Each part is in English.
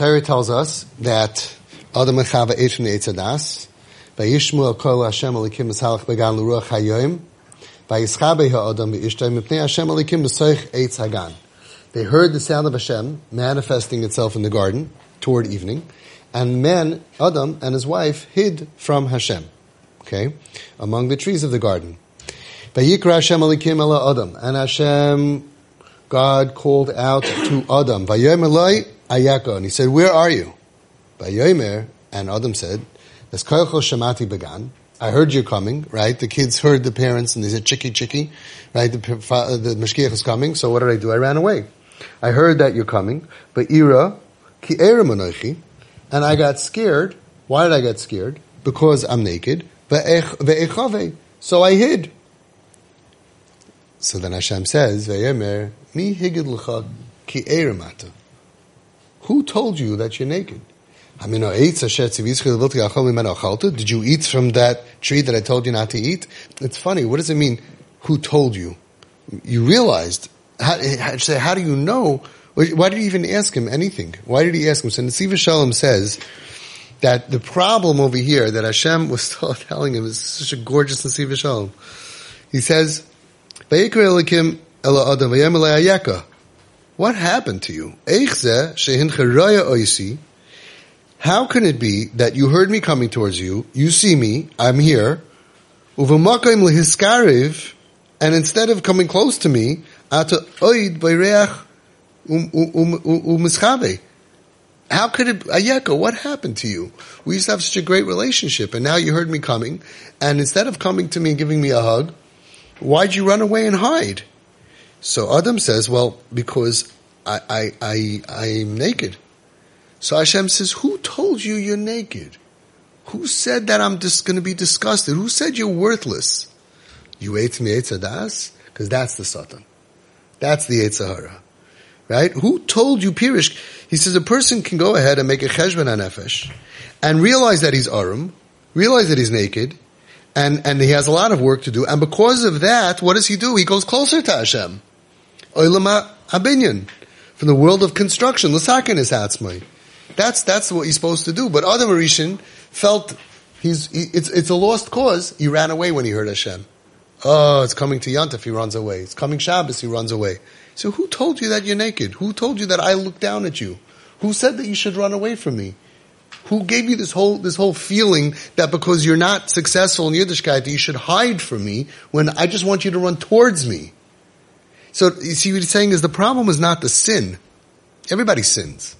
Torah tells us that Adam and Chava ate from the Eitz Hadas. Vayishmu kol Hashem alikim misalach began l'ruach hayoim. Vayischabe ha'adam v'ishtay mipnei Hashem alikim b'soich Eitz Hagan. They heard the sound of Hashem manifesting itself in the garden toward evening, and man, Adam, and his wife hid from Hashem, okay, among the trees of the garden. Vayikra Hashem alikim ela Adam, and Hashem, God called out to Adam, Vayom Eloi ayako, and he said, where are you? Vayomer, and Adam said, Eskoycho shamati began, I heard you coming, right? The kids heard the parents and they said, chicky, chicky, right? The, the Mashgiach is coming, so what did I do? I ran away. I heard that you're coming, but ira, ki and I got scared. Why did I get scared? Because I'm naked. So I hid. So then Hashem says, "Ve'emer mi higid l'cha ki Who told you that you're naked? I mean, did you eat from that tree that I told you not to eat? It's funny. What does it mean? Who told you? You realized. How, how do you know why did you even ask him anything? Why did he ask him? So Nesivos Shalom says that the problem over here that Hashem was still telling him is such a gorgeous Nesivos Shalom. He says, what happened to you? How can it be that you heard me coming towards you, you see me, I'm here, and instead of coming close to me, Um, um, um, How could it, Ayeko, what happened to you? We used to have such a great relationship and now you heard me coming. And instead of coming to me and giving me a hug, why'd you run away and hide? So Adam says, well, because I, I, I, I'm naked. So Hashem says, who told you you're naked? Who said that I'm just going to be disgusted? Who said you're worthless? You ate me Eitz Hadas? Because that's the Satan. That's the Yetzer Hara. Right? Who told you Pirish? He says a person can go ahead and make a cheshbon nefesh and realize that he's arum, realize that he's naked, and, and he has a lot of work to do. And because of that, what does he do? He goes closer to Hashem. Oilama abinyan. From the world of construction. L'sakin is hatzmai. That's, that's what he's supposed to do. But Adam Arishan felt he's, he, it's, it's a lost cause. He ran away when he heard Hashem. Oh, it's coming to Yantif, he runs away. It's coming Shabbos, he runs away. So who told you that you're naked? Who told you that I look down at you? Who said that you should run away from me? Who gave you this whole, this whole feeling that because you're not successful in Yiddishkeit, you should hide from me when I just want you to run towards me? So you see what he's saying is the problem is not the sin. Everybody sins.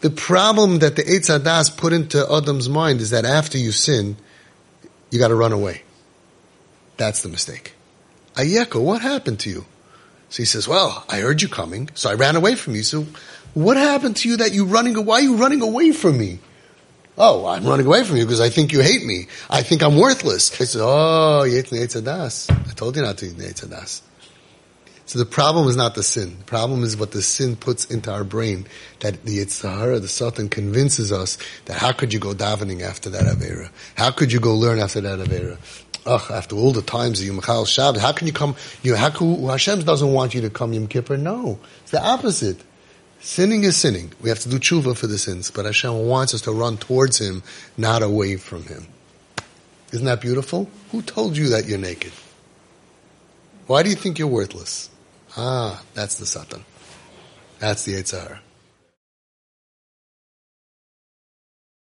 The problem that the Eitz Hadas put into Adam's mind is that after you sin, you gotta run away. That's the mistake. Ayeko, what happened to you? So he says, well, I heard you coming, so I ran away from you. So what happened to you that you running, why are you running away from me? Oh, I'm running away from you because I think you hate me. I think I'm worthless. I said, oh, das. I told you not to eat das. So the problem is not the sin. The problem is what the sin puts into our brain. That the Yetzer Hara, the Satan, convinces us that how could you go davening after that Avera? How could you go learn after that Avera? ugh, after all the times that you Mechal Shabbat, how can you come, you, how can, Hashem doesn't want you to come Yom Kippur? No. It's the opposite. Sinning is sinning. We have to do tshuva for the sins, but Hashem wants us to run towards Him, not away from Him. Isn't that beautiful? Who told you that you're naked? Why do you think you're worthless? Ah, that's the Satan. That's the Eitzahar.